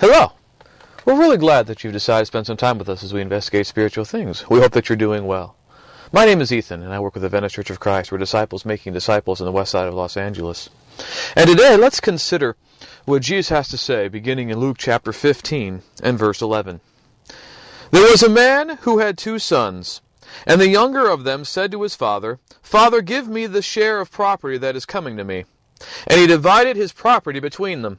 Hello! We're really glad that you've decided to spend some time with us as we investigate spiritual things. We hope that you're doing well. My name is Ethan, and I work with the Venice Church of Christ. We're disciples making disciples in the west side of Los Angeles. And today, let's consider what Jesus has to say, beginning in Luke chapter 15 and verse 11. There was a man who had two sons, and the younger of them said to his father, Father, give me the share of property that is coming to me. And he divided his property between them.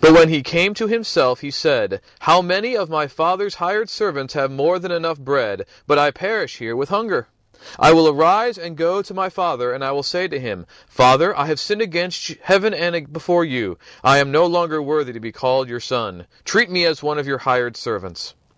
But when he came to himself, he said, How many of my father's hired servants have more than enough bread, but I perish here with hunger? I will arise and go to my father, and I will say to him, Father, I have sinned against heaven and before you. I am no longer worthy to be called your son. Treat me as one of your hired servants.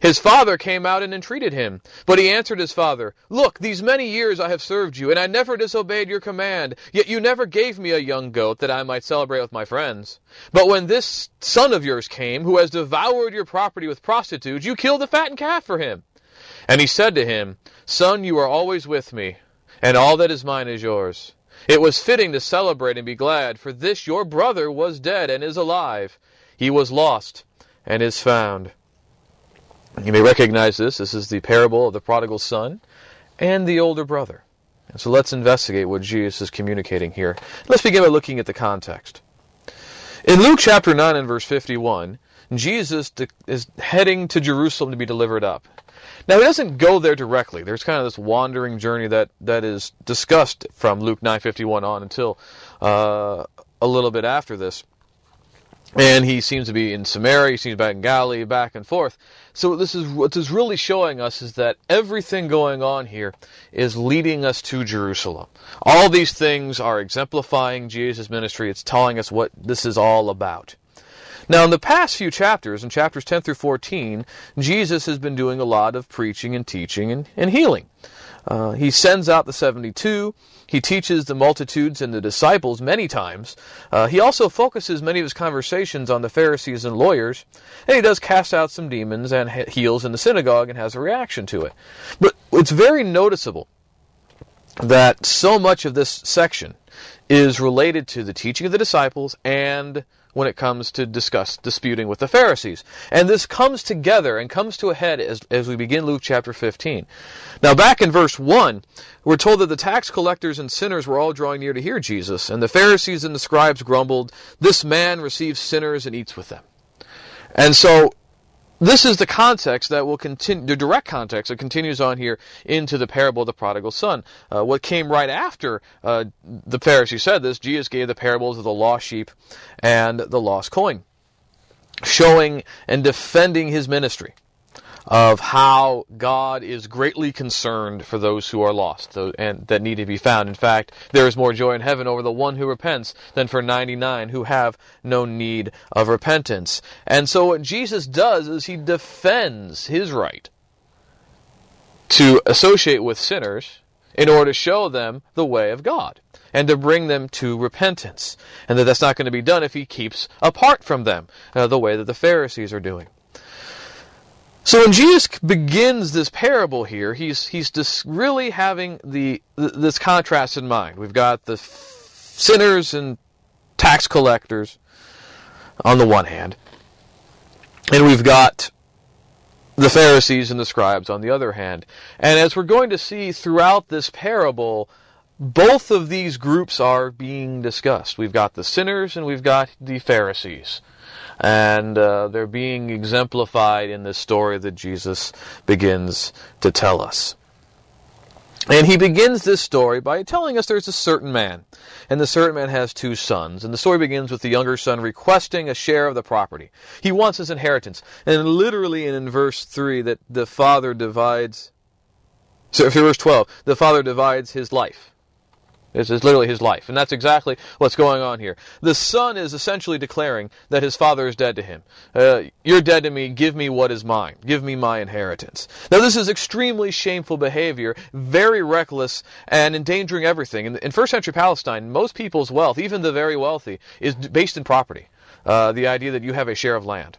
His father came out and entreated him. But he answered his father, Look, these many years I have served you, and I never disobeyed your command. Yet you never gave me a young goat that I might celebrate with my friends. But when this son of yours came, who has devoured your property with prostitutes, you killed the fattened calf for him. And he said to him, Son, you are always with me, and all that is mine is yours. It was fitting to celebrate and be glad, for this your brother was dead and is alive. He was lost and is found. You may recognize this. This is the parable of the prodigal son and the older brother. And so let's investigate what Jesus is communicating here. Let's begin by looking at the context. In Luke chapter 9 and verse 51, Jesus is heading to Jerusalem to be delivered up. Now, he doesn't go there directly. There's kind of this wandering journey that, that is discussed from Luke 9.51 on until uh, a little bit after this. And he seems to be in Samaria, he seems back in Galilee, back and forth. So this is what this is really showing us is that everything going on here is leading us to Jerusalem. All these things are exemplifying Jesus' ministry. It's telling us what this is all about. Now, in the past few chapters, in chapters 10 through 14, Jesus has been doing a lot of preaching and teaching and, and healing. Uh, he sends out the 72. He teaches the multitudes and the disciples many times. Uh, he also focuses many of his conversations on the Pharisees and lawyers, and he does cast out some demons and heals in the synagogue and has a reaction to it. But it's very noticeable that so much of this section is related to the teaching of the disciples and when it comes to discuss disputing with the Pharisees. And this comes together and comes to a head as, as we begin Luke chapter 15. Now, back in verse 1, we're told that the tax collectors and sinners were all drawing near to hear Jesus, and the Pharisees and the scribes grumbled, This man receives sinners and eats with them. And so this is the context that will continue, the direct context that continues on here into the parable of the prodigal son. Uh, what came right after uh, the Pharisee said this, Jesus gave the parables of the lost sheep and the lost coin, showing and defending his ministry of how God is greatly concerned for those who are lost and that need to be found. In fact, there is more joy in heaven over the one who repents than for 99 who have no need of repentance. And so what Jesus does is he defends his right to associate with sinners in order to show them the way of God and to bring them to repentance. And that that's not going to be done if he keeps apart from them, uh, the way that the Pharisees are doing. So when Jesus begins this parable here, he's he's just really having the this contrast in mind. We've got the sinners and tax collectors on the one hand, and we've got the Pharisees and the scribes on the other hand. And as we're going to see throughout this parable, both of these groups are being discussed. We've got the sinners and we've got the Pharisees. And uh, they're being exemplified in this story that Jesus begins to tell us. And he begins this story by telling us there's a certain man, and the certain man has two sons. And the story begins with the younger son requesting a share of the property. He wants his inheritance. And literally in verse 3 that the father divides, so verse 12, the father divides his life. This is literally his life. And that's exactly what's going on here. The son is essentially declaring that his father is dead to him. Uh, you're dead to me. Give me what is mine. Give me my inheritance. Now, this is extremely shameful behavior, very reckless, and endangering everything. In, in first century Palestine, most people's wealth, even the very wealthy, is based in property. Uh, the idea that you have a share of land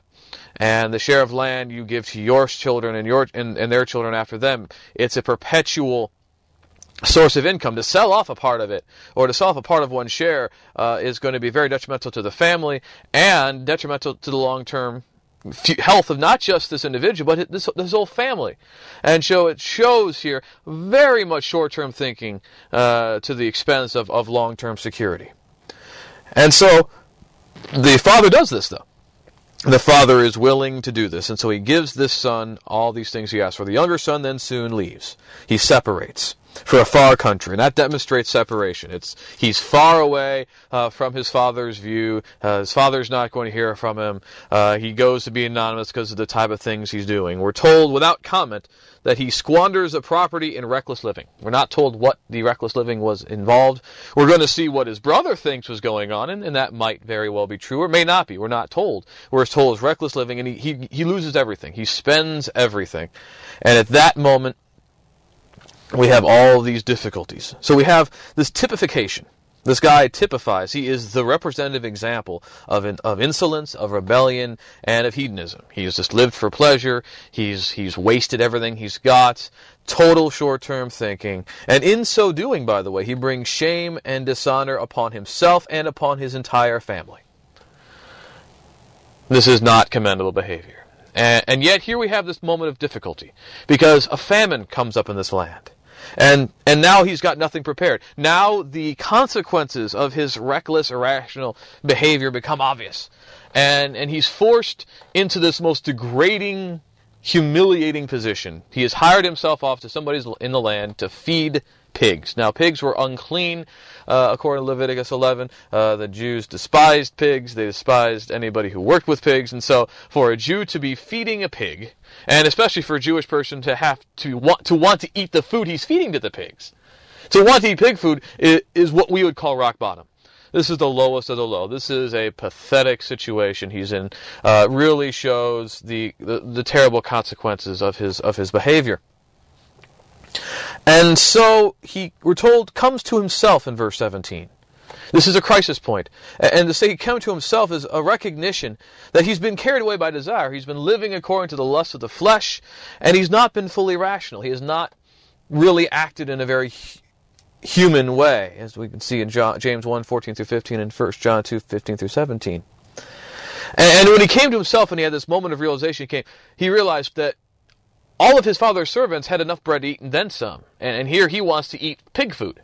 and the share of land you give to your children and your and, and their children after them. It's a perpetual source of income. To sell off a part of it or to sell off a part of one share uh, is going to be very detrimental to the family and detrimental to the long term health of not just this individual but this, this whole family. And so it shows here very much short term thinking uh, to the expense of, of long term security. And so the father does this though the father is willing to do this, and so he gives this son all these things he asks for. The younger son then soon leaves. He separates for a far country, and that demonstrates separation. It's he's far away uh, from his father's view. Uh, his father's not going to hear from him. Uh, he goes to be anonymous because of the type of things he's doing. We're told without comment that he squanders a property in reckless living. We're not told what the reckless living was involved. We're going to see what his brother thinks was going on, and, and that might very well be true or may not be. We're not told. We're told is reckless living, and he, he, he loses everything. He spends everything. And at that moment, we have all these difficulties. So we have this typification. This guy typifies, he is the representative example of, in, of insolence, of rebellion, and of hedonism. He's just lived for pleasure, he's, he's wasted everything he's got, total short-term thinking, and in so doing, by the way, he brings shame and dishonor upon himself and upon his entire family. This is not commendable behavior. And, and yet here we have this moment of difficulty, because a famine comes up in this land. And, and now he's got nothing prepared. Now the consequences of his reckless, irrational behavior become obvious. And, and he's forced into this most degrading, humiliating position. He has hired himself off to somebody in the land to feed pigs. Now, pigs were unclean, uh, according to Leviticus 11. Uh, the Jews despised pigs. They despised anybody who worked with pigs. And so, for a Jew to be feeding a pig, and especially for a Jewish person to have to want to want to eat the food he's feeding to the pigs, to want to eat pig food is, is what we would call rock bottom. This is the lowest of the low. This is a pathetic situation he's in. Uh, really shows the, the the terrible consequences of his of his behavior. And so he, we're told, comes to himself in verse 17. This is a crisis point. And to say he came to himself is a recognition that he's been carried away by desire. He's been living according to the lust of the flesh, and he's not been fully rational. He has not really acted in a very human way, as we can see in James 1, 14 through 15 and 1 John 2, 15 through 17. And, when he came to himself and he had this moment of realization, he, came, he realized that all of his father's servants had enough bread to eat and then some. And, and here he wants to eat pig food.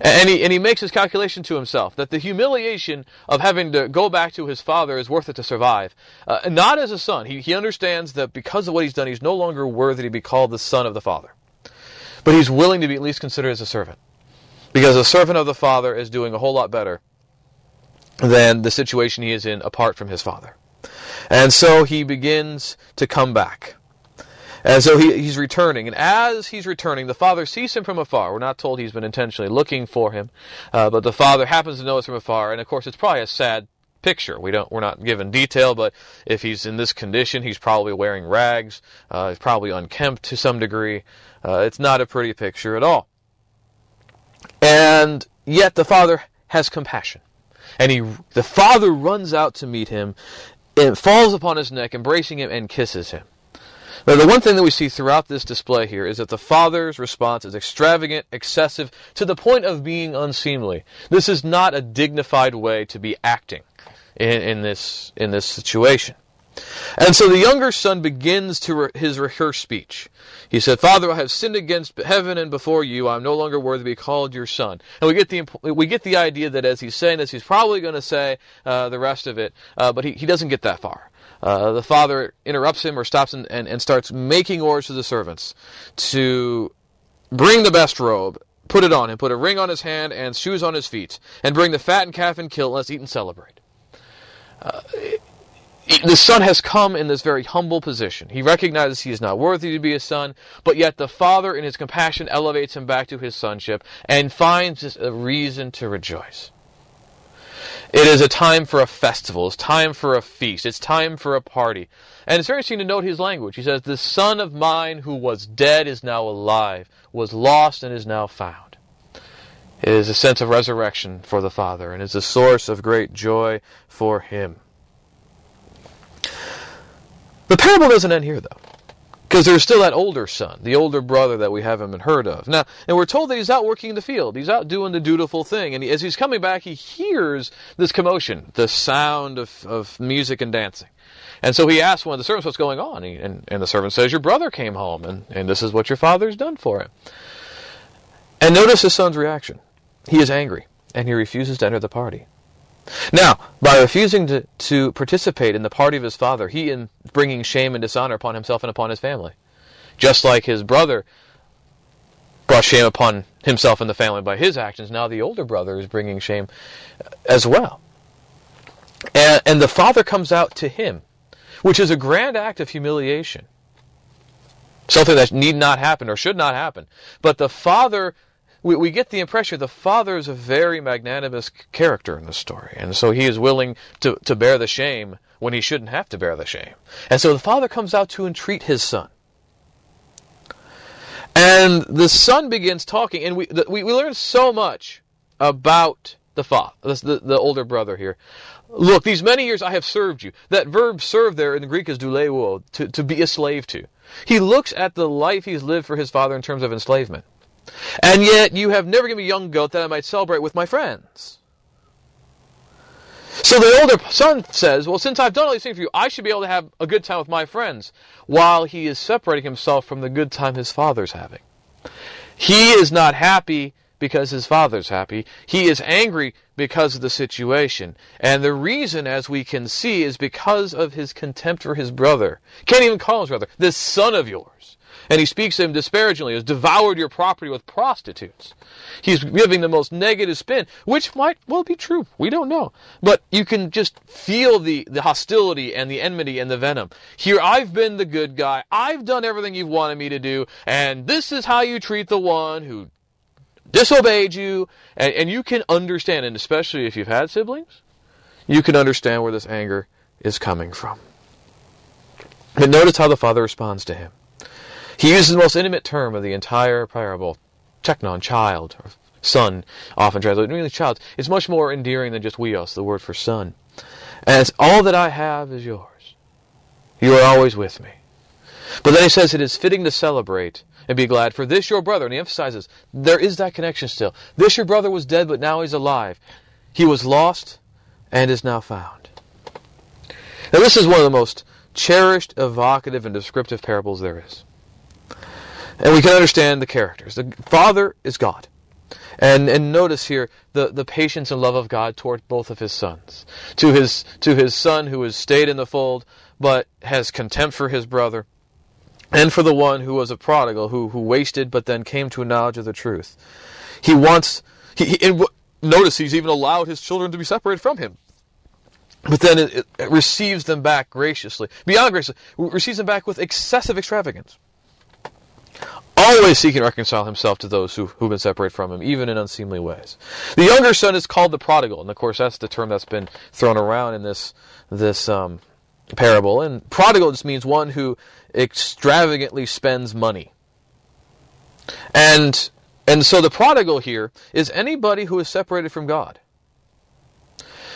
And, he, and he makes his calculation to himself that the humiliation of having to go back to his father is worth it to survive. Uh, not as a son. He, he understands that because of what he's done, he's no longer worthy to be called the son of the father. But he's willing to be at least considered as a servant. Because a servant of the father is doing a whole lot better than the situation he is in apart from his father. And so he begins to come back. And so he, he's returning. And as he's returning, the father sees him from afar. We're not told he's been intentionally looking for him, uh, but the father happens to notice from afar. And of course, it's probably a sad picture. We don't, we're not given detail, but if he's in this condition, he's probably wearing rags. Uh, he's probably unkempt to some degree. Uh, it's not a pretty picture at all. And yet the father has compassion. And he, the father runs out to meet him and falls upon his neck, embracing him and kisses him. Now, the one thing that we see throughout this display here is that the father's response is extravagant, excessive, to the point of being unseemly. This is not a dignified way to be acting in, in this in this situation. And so the younger son begins to re- his rehearsed speech. He said, "Father, I have sinned against heaven and before you. I am no longer worthy to be called your son." And we get the we get the idea that as he's saying this, he's probably going to say uh, the rest of it, uh, but he, he doesn't get that far. Uh, the father interrupts him or stops him and, and starts making orders to the servants to bring the best robe, put it on him, put a ring on his hand and shoes on his feet, and bring the fattened calf and kill, and let's eat and celebrate. Uh, the son has come in this very humble position. He recognizes he is not worthy to be a son, but yet the father, in his compassion, elevates him back to his sonship and finds a reason to rejoice. It is a time for a festival. It's time for a feast. It's time for a party. And it's very interesting to note his language. He says, The son of mine who was dead is now alive, was lost and is now found. It is a sense of resurrection for the Father, and is a source of great joy for him. The parable doesn't end here, though. Because there's still that older son, the older brother that we haven't heard of. Now, and we're told that he's out working in the field. He's out doing the dutiful thing. And he, as he's coming back, he hears this commotion, the sound of, of music and dancing. And so he asks one of the servants what's going on. He, and, and the servant says, Your brother came home, and, and this is what your father's done for him. And notice his son's reaction. He is angry, and he refuses to enter the party. Now, by refusing to, to participate in the party of his father, he is bringing shame and dishonor upon himself and upon his family. Just like his brother brought shame upon himself and the family by his actions, now the older brother is bringing shame uh, as well. And, and the father comes out to him, which is a grand act of humiliation. Something that need not happen or should not happen. But the father we, we get the impression the father is a very magnanimous character in the story. And so he is willing to, to bear the shame when he shouldn't have to bear the shame. And so the father comes out to entreat his son. And the son begins talking, and we, the, we, we learn so much about the father, the, the older brother here. Look, these many years I have served you. That verb serve there in the Greek is douleuo, to, to be a slave to. He looks at the life he's lived for his father in terms of enslavement. And yet you have never given me a young goat that I might celebrate with my friends. So the older son says, Well, since I've done all these things for you, I should be able to have a good time with my friends, while he is separating himself from the good time his father's having. He is not happy because his father's happy. He is angry because of the situation. And the reason, as we can see, is because of his contempt for his brother. Can't even call his brother. This son of yours. And he speaks to him disparagingly, has devoured your property with prostitutes. He's giving the most negative spin, which might well be true. We don't know. But you can just feel the, the hostility and the enmity and the venom. Here, I've been the good guy. I've done everything you've wanted me to do. And this is how you treat the one who disobeyed you. And, and you can understand, and especially if you've had siblings, you can understand where this anger is coming from. But notice how the father responds to him. He uses the most intimate term of the entire parable, teknon, child, or son, often translated. Really, child. It's much more endearing than just huios, the word for son. As all that I have is yours. You are always with me. But then he says it is fitting to celebrate and be glad for this your brother. And he emphasizes there is that connection still. This your brother was dead, but now he's alive. He was lost and is now found. Now this is one of the most cherished, evocative, and descriptive parables there is. And we can understand the characters. The Father is God. And, and notice here the, the patience and love of God toward both of his sons. To his, to his son who has stayed in the fold, but has contempt for his brother. And for the one who was a prodigal, who, who wasted, but then came to a knowledge of the truth. He wants, he, he notice he's even allowed his children to be separated from him. But then it, it receives them back graciously. Beyond graciously, receives them back with excessive extravagance always seeking to reconcile himself to those who, who've been separated from him, even in unseemly ways. The younger son is called the prodigal, and of course that's the term that's been thrown around in this this um, parable. And prodigal just means one who extravagantly spends money. And and so the prodigal here is anybody who is separated from God.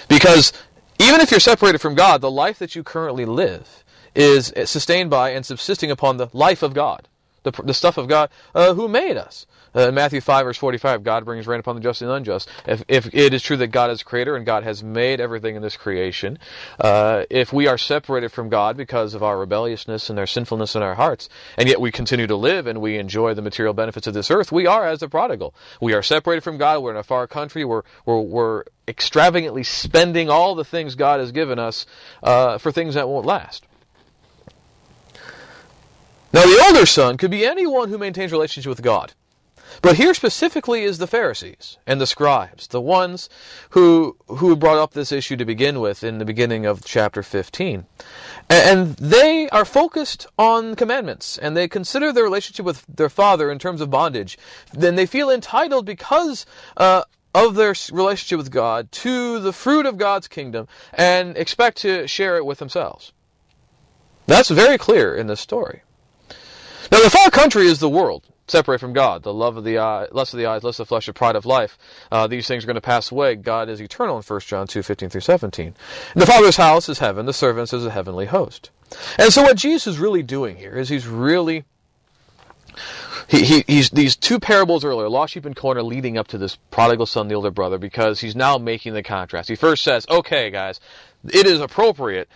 Because even if you're separated from God, the life that you currently live is sustained by and subsisting upon the life of God, the, the stuff of God uh, who made us. Uh, Matthew 5, verse 45, God brings rain upon the just and the unjust. If, if it is true that God is creator and God has made everything in this creation, uh, if we are separated from God because of our rebelliousness and our sinfulness in our hearts, and yet we continue to live and we enjoy the material benefits of this earth, we are as the prodigal. We are separated from God, we're in a far country, we're, we're, we're extravagantly spending all the things God has given us uh, for things that won't last. Now, the older son could be anyone who maintains relationship with God. But here specifically is the Pharisees and the scribes, the ones who who brought up this issue to begin with in the beginning of chapter 15. And they are focused on commandments and they consider their relationship with their father in terms of bondage. Then they feel entitled because uh, of their relationship with God to the fruit of God's kingdom and expect to share it with themselves. That's very clear in this story. Now, the far country is the world separate from God. The love of the eye, lust of the eyes, lust of the flesh, the pride of life. Uh, these things are going to pass away. God is eternal in 1 John 2, 15 through 17. And the Father's house is heaven. The servants is a heavenly host. And so what Jesus is really doing here is he's really he, he, he's these two parables earlier, lost sheep and corner, leading up to this prodigal son, the older brother, because he's now making the contrast. He first says, "Okay, guys, it is appropriate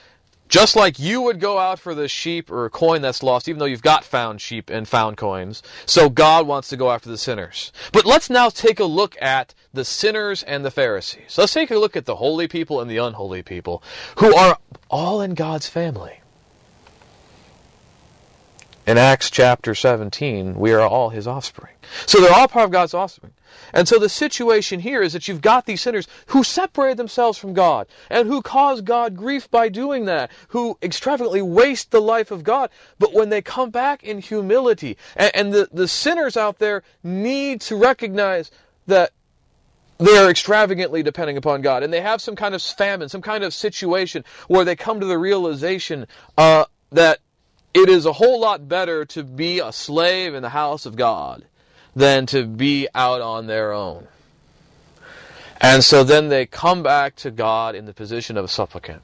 just like you would go out for the sheep or a coin that's lost, even though you've got found sheep and found coins, so God wants to go after the sinners. But let's now take a look at the sinners and the Pharisees. Let's take a look at the holy people and the unholy people, who are all in God's family. In Acts chapter 17, we are all his offspring. So they're all part of God's offspring. And so the situation here is that you've got these sinners who separate themselves from God and who cause God grief by doing that, who extravagantly waste the life of God. But when they come back in humility, and, and the, the sinners out there need to recognize that they are extravagantly depending upon God, and they have some kind of famine, some kind of situation where they come to the realization uh, that it is a whole lot better to be a slave in the house of God than to be out on their own. And so then they come back to God in the position of a supplicant.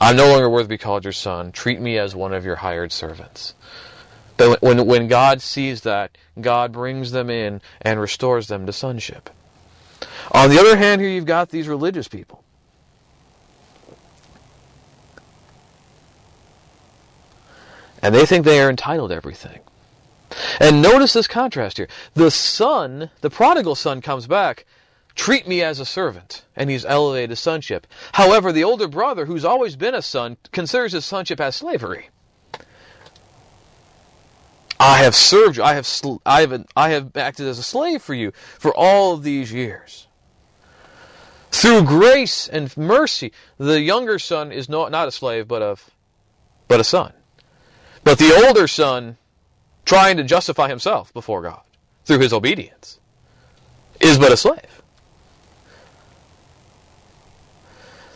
I'm no longer worthy to be called your son. Treat me as one of your hired servants. But when, when God sees that, God brings them in and restores them to sonship. On the other hand, here you've got these religious people And they think they are entitled to everything. And notice this contrast here. The son, the prodigal son comes back, treat me as a servant, and he's elevated to sonship. However, the older brother, who's always been a son, considers his sonship as slavery. I have served you. I have, I have, I have acted as a slave for you for all of these years. Through grace and mercy, the younger son is not, not a slave, but, of, but a son. But the older son, trying to justify himself before God through his obedience, is but a slave.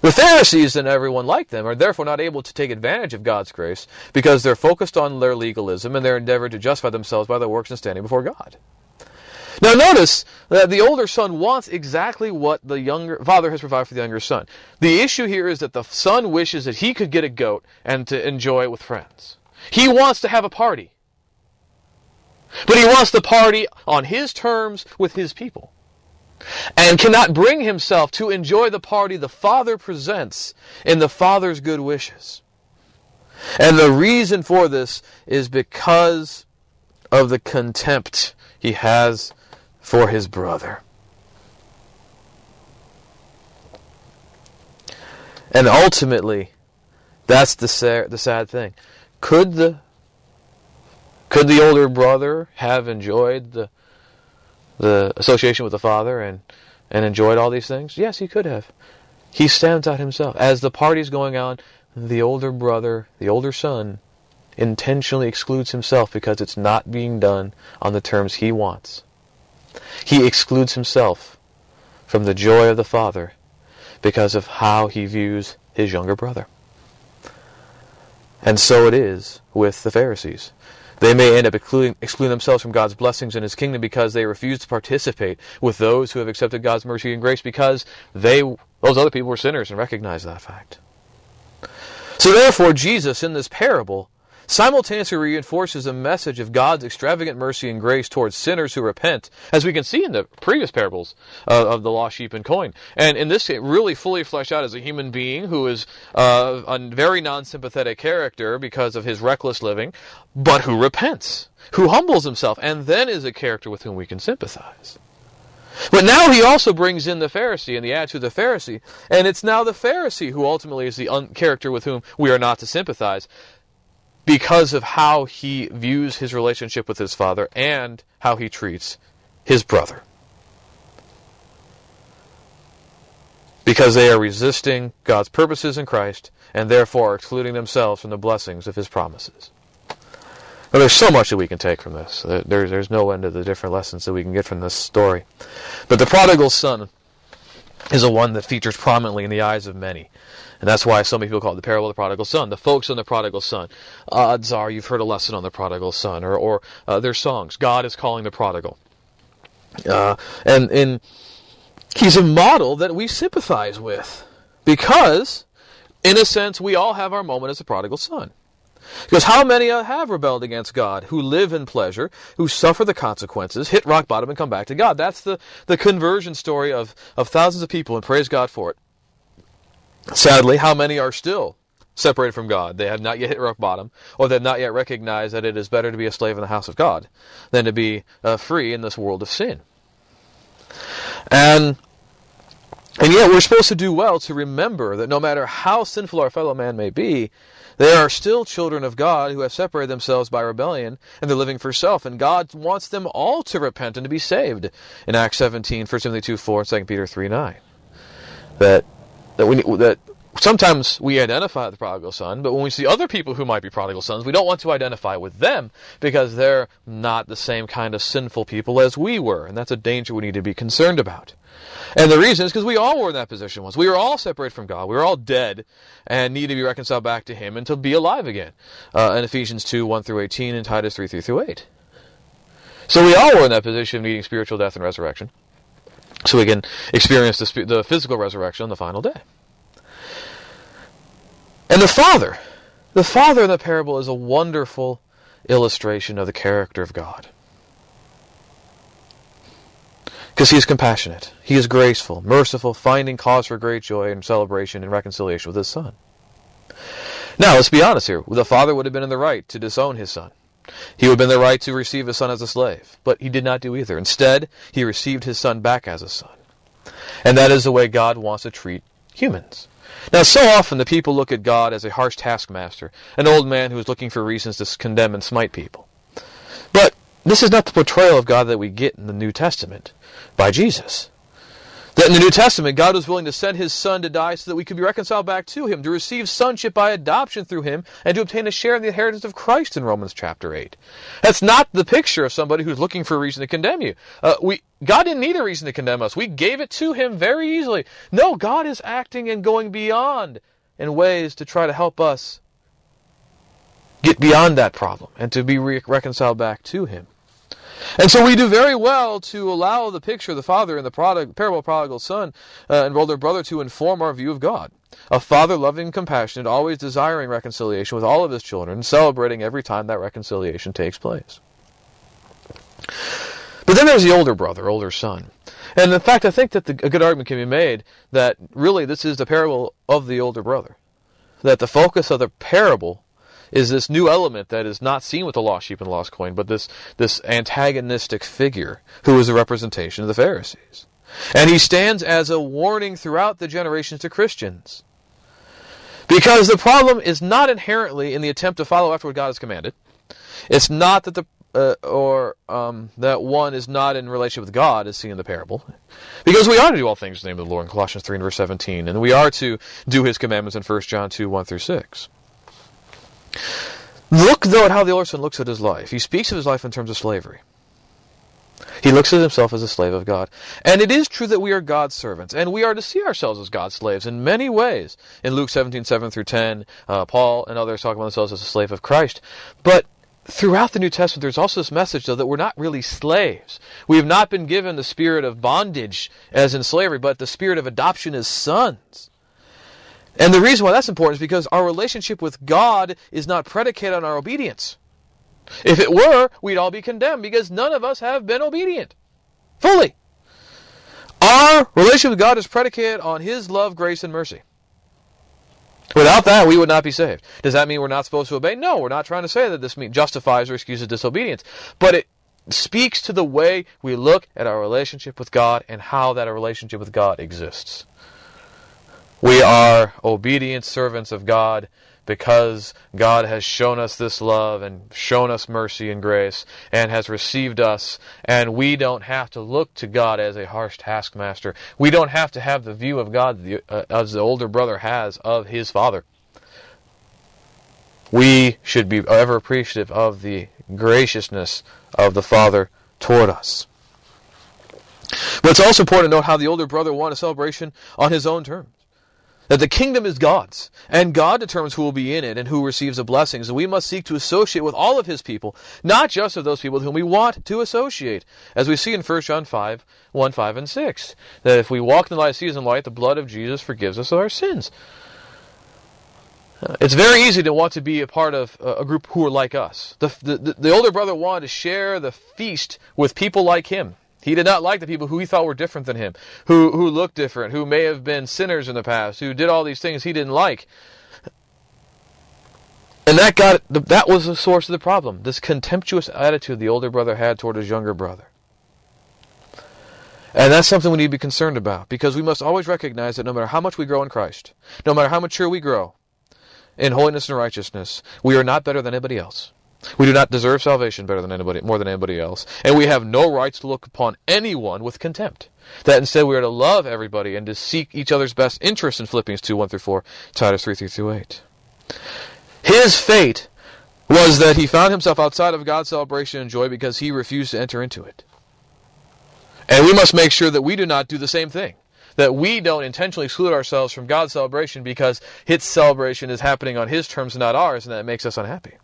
The Pharisees and everyone like them are therefore not able to take advantage of God's grace because they're focused on their legalism and their endeavor to justify themselves by their works and standing before God. Now notice that the older son wants exactly what the younger father has provided for the younger son. The issue here is that the son wishes that he could get a goat and to enjoy it with friends. He wants to have a party. But he wants the party on his terms with his people. And cannot bring himself to enjoy the party the Father presents in the Father's good wishes. And the reason for this is because of the contempt he has for his brother. And ultimately, that's the sad, the sad thing. Could the could the older brother have enjoyed the the association with the father and and enjoyed all these things? Yes, he could have. He stands out himself. As the party's going on, the older brother, the older son, intentionally excludes himself because it's not being done on the terms he wants. He excludes himself from the joy of the father because of how he views his younger brother. And so it is with the Pharisees. They may end up excluding, excluding, themselves from God's blessings and His kingdom because they refuse to participate with those who have accepted God's mercy and grace because they, those other people were sinners and recognize that fact. So therefore, Jesus in this parable simultaneously reinforces a message of God's extravagant mercy and grace towards sinners who repent, as we can see in the previous parables uh, of the lost sheep and coin. And in this, really fully fleshed out as a human being who is uh, a very non-sympathetic character because of his reckless living, but who repents, who humbles himself, and then is a character with whom we can sympathize. But now he also brings in the Pharisee and the attitude of the Pharisee, and it's now the Pharisee who ultimately is the character with whom we are not to sympathize because of how he views his relationship with his father and how he treats his brother. Because they are resisting God's purposes in Christ and therefore excluding themselves from the blessings of his promises. Well, there's so much that we can take from this. There's, there's no end to the different lessons that we can get from this story. But the prodigal son is a one that features prominently in the eyes of many. And that's why so many people call it the parable of the prodigal son. The folks on the prodigal son. Odds are you've heard a lesson on the prodigal son, or, or uh, their songs. God is calling the prodigal. Uh, and, and he's a model that we sympathize with. Because, in a sense, we all have our moment as a prodigal son. Because how many have rebelled against God, who live in pleasure, who suffer the consequences, hit rock bottom, and come back to God? That's the, the conversion story of, of thousands of people, and praise God for it. Sadly, how many are still separated from God? They have not yet hit rock bottom, or they have not yet recognized that it is better to be a slave in the house of God than to be uh, free in this world of sin. And and yet we're supposed to do well to remember that no matter how sinful our fellow man may be, they are still children of God who have separated themselves by rebellion and they're living for self. And God wants them all to repent and to be saved. In Acts 17, 1 Timothy 2, 4, and 2 Peter 3, 9. That that we that sometimes we identify the prodigal son, but when we see other people who might be prodigal sons, we don't want to identify with them because they're not the same kind of sinful people as we were, and that's a danger we need to be concerned about. And the reason is because we all were in that position once. We were all separated from God. We were all dead and need to be reconciled back to Him and to be alive again. Uh, in Ephesians 2, 1 through 18 and Titus 3, 3 through 8. So we all were in that position of needing spiritual death and resurrection so we can experience the, the physical resurrection on the final day. And the Father, the Father in the parable is a wonderful illustration of the character of God. Because he is compassionate, he is graceful, merciful, finding cause for great joy and celebration and reconciliation with his Son. Now, let's be honest here. The Father would have been in the right to disown his Son. He would have been the right to receive his son as a slave, but he did not do either. Instead, he received his son back as a son. And that is the way God wants to treat humans. Now, so often the people look at God as a harsh taskmaster, an old man who is looking for reasons to condemn and smite people. But this is not the portrayal of God that we get in the New Testament by Jesus. That in the New Testament, God was willing to send his son to die so that we could be reconciled back to him, to receive sonship by adoption through him, and to obtain a share in the inheritance of Christ in Romans chapter 8. That's not the picture of somebody who's looking for a reason to condemn you. Uh, we, God didn't need a reason to condemn us. We gave it to him very easily. No, God is acting and going beyond in ways to try to help us get beyond that problem and to be re- reconciled back to him. And so we do very well to allow the picture of the father in the parable of prodigal son uh, and older brother to inform our view of God. A father loving and compassionate, always desiring reconciliation with all of his children, celebrating every time that reconciliation takes place. But then there's the older brother, older son. And in fact, I think that the, a good argument can be made that really this is the parable of the older brother. That the focus of the parable is this new element that is not seen with the lost sheep and lost coin, but this, this antagonistic figure who is a representation of the Pharisees. And he stands as a warning throughout the generations to Christians. Because the problem is not inherently in the attempt to follow after what God has commanded. It's not that the uh, or um, that one is not in relationship with God, as seen in the parable. Because we are to do all things in the name of the Lord in Colossians 3 and verse 17, and we are to do his commandments in 1 John 2, 1 through 6. Look, though, at how the older son looks at his life. He speaks of his life in terms of slavery. He looks at himself as a slave of God. And it is true that we are God's servants, and we are to see ourselves as God's slaves in many ways. In Luke 17, 7 through 10, uh, Paul and others talk about themselves as a slave of Christ. But throughout the New Testament, there's also this message, though, that we're not really slaves. We have not been given the spirit of bondage as in slavery, but the spirit of adoption as sons. And the reason why that's important is because our relationship with God is not predicated on our obedience. If it were, we'd all be condemned because none of us have been obedient fully. Our relationship with God is predicated on His love, grace, and mercy. Without that, we would not be saved. Does that mean we're not supposed to obey? No, we're not trying to say that this justifies or excuses disobedience. But it speaks to the way we look at our relationship with God and how that relationship with God exists. We are obedient servants of God because God has shown us this love and shown us mercy and grace and has received us. And we don't have to look to God as a harsh taskmaster. We don't have to have the view of God uh, as the older brother has of his father. We should be ever appreciative of the graciousness of the Father toward us. But it's also important to note how the older brother wanted a celebration on his own terms. That the kingdom is God's, and God determines who will be in it and who receives the blessings. And we must seek to associate with all of his people, not just of those people with whom we want to associate. As we see in 1 John 5, 1, 5, and 6. That if we walk in the light of season light, the blood of Jesus forgives us of our sins. Uh, it's very easy to want to be a part of a group who are like us. The, the, the older brother wanted to share the feast with people like him. He did not like the people who he thought were different than him, who, who looked different, who may have been sinners in the past, who did all these things he didn't like. And that got that was the source of the problem. This contemptuous attitude the older brother had toward his younger brother. And that's something we need to be concerned about because we must always recognize that no matter how much we grow in Christ, no matter how mature we grow in holiness and righteousness, we are not better than anybody else. We do not deserve salvation better than anybody, more than anybody else, and we have no rights to look upon anyone with contempt. That instead we are to love everybody and to seek each other's best interests in Philippians 2, 1 through 4, Titus 3, 3 through 8. His fate was that he found himself outside of God's celebration and joy because he refused to enter into it. And we must make sure that we do not do the same thing. That we don't intentionally exclude ourselves from God's celebration because his celebration is happening on his terms not ours, and that makes us unhappy.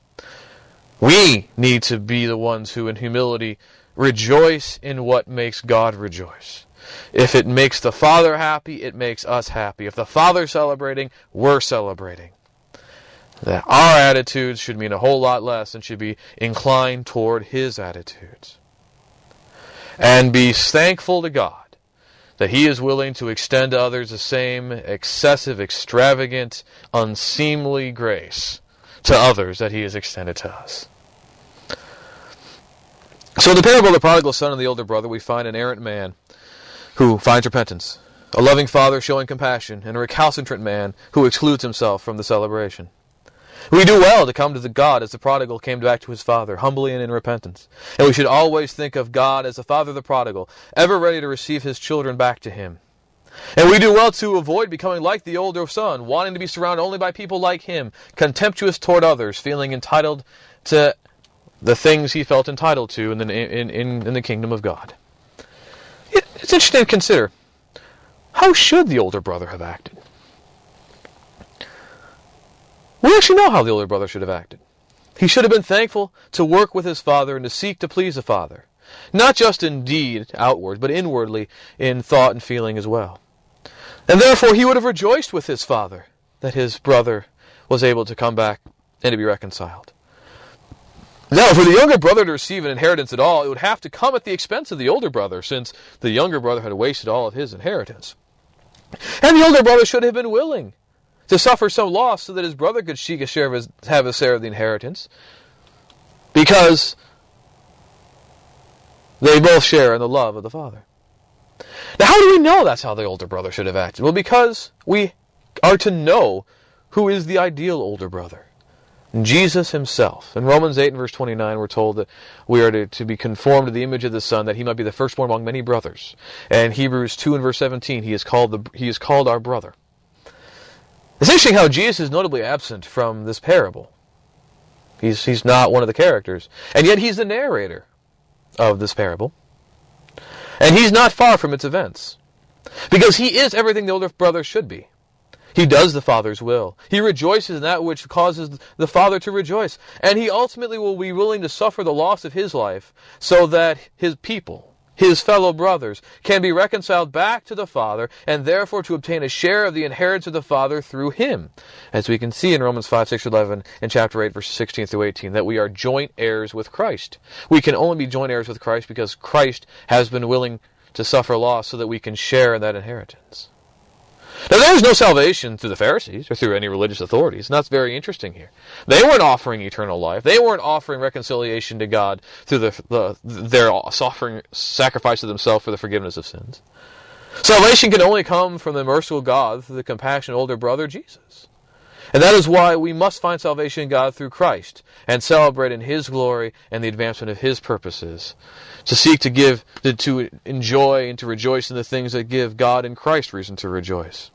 We need to be the ones who, in humility, rejoice in what makes God rejoice. If it makes the Father happy, it makes us happy. If the Father's celebrating, we're celebrating. That our attitudes should mean a whole lot less and should be inclined toward His attitudes. And be thankful to God that He is willing to extend to others the same excessive, extravagant, unseemly grace to others that He has extended to us. So in the parable of the prodigal son and the older brother, we find an errant man who finds repentance, a loving father showing compassion, and a recalcitrant man who excludes himself from the celebration. We do well to come to the God as the prodigal came back to his father, humbly and in repentance. And we should always think of God as the father of the prodigal, ever ready to receive his children back to him. And we do well to avoid becoming like the older son, wanting to be surrounded only by people like him, contemptuous toward others, feeling entitled to the things he felt entitled to in the, in, in, in the kingdom of God. It's interesting to consider how should the older brother have acted? We actually know how the older brother should have acted. He should have been thankful to work with his father and to seek to please the father, not just in deed outward, but inwardly in thought and feeling as well. And therefore he would have rejoiced with his father that his brother was able to come back and to be reconciled. Now, for the younger brother to receive an inheritance at all, it would have to come at the expense of the older brother, since the younger brother had wasted all of his inheritance. And the older brother should have been willing to suffer some loss so that his brother could seek a share of his, have a share of the inheritance, because they both share in the love of the father. Now, how do we know that's how the older brother should have acted? Well, because we are to know who is the ideal older brother. Jesus himself. In Romans 8 and verse 29, we're told that we are to, to, be conformed to the image of the Son, that he might be the firstborn among many brothers. And Hebrews 2 and verse 17, he is called, the, he is called our brother. It's interesting how Jesus is notably absent from this parable. He's, he's not one of the characters. And yet he's the narrator of this parable. And he's not far from its events. Because he is everything the older brother should be. He does the Father's will. He rejoices in that which causes the Father to rejoice. And he ultimately will be willing to suffer the loss of his life so that his people, his fellow brothers, can be reconciled back to the Father, and therefore to obtain a share of the inheritance of the Father through him. As we can see in Romans 5, 6, 11, and chapter 8, verses 16 through 18, that we are joint heirs with Christ. We can only be joint heirs with Christ because Christ has been willing to suffer loss so that we can share in that inheritance. Now, there was no salvation through the Pharisees or through any religious authorities, and that's very interesting here. They weren't offering eternal life. They weren't offering reconciliation to God through the, the, their offering sacrifice of themselves for the forgiveness of sins. Salvation can only come from the merciful God through the compassionate older brother Jesus. And that is why we must find salvation in God through Christ and celebrate in His glory and the advancement of His purposes. To seek to give, to, to enjoy and to rejoice in the things that give God and Christ reason to rejoice.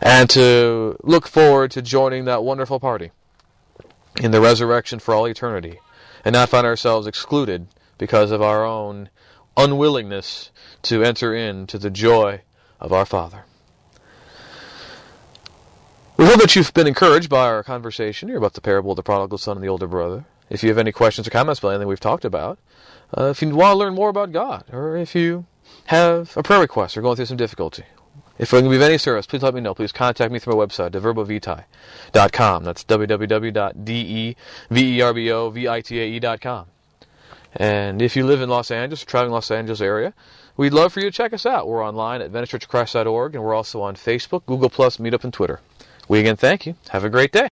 And to look forward to joining that wonderful party in the resurrection for all eternity and not find ourselves excluded because of our own unwillingness to enter into the joy of our Father. Hope that you've been encouraged by our conversation here about the parable of the prodigal son and the older brother. If you have any questions or comments about anything we've talked about, uh, if you want to learn more about God, or if you have a prayer request or going through some difficulty, if we can be of any service, please let me know. Please contact me through my website, deverbovitae.com. That's www.deverbovitae.com. And if you live in Los Angeles, or traveling Los Angeles area, we'd love for you to check us out. We're online at VeniceChurchOfChrist.org, and we're also on Facebook, Google+, Meetup, and Twitter. We again thank you. Have a great day.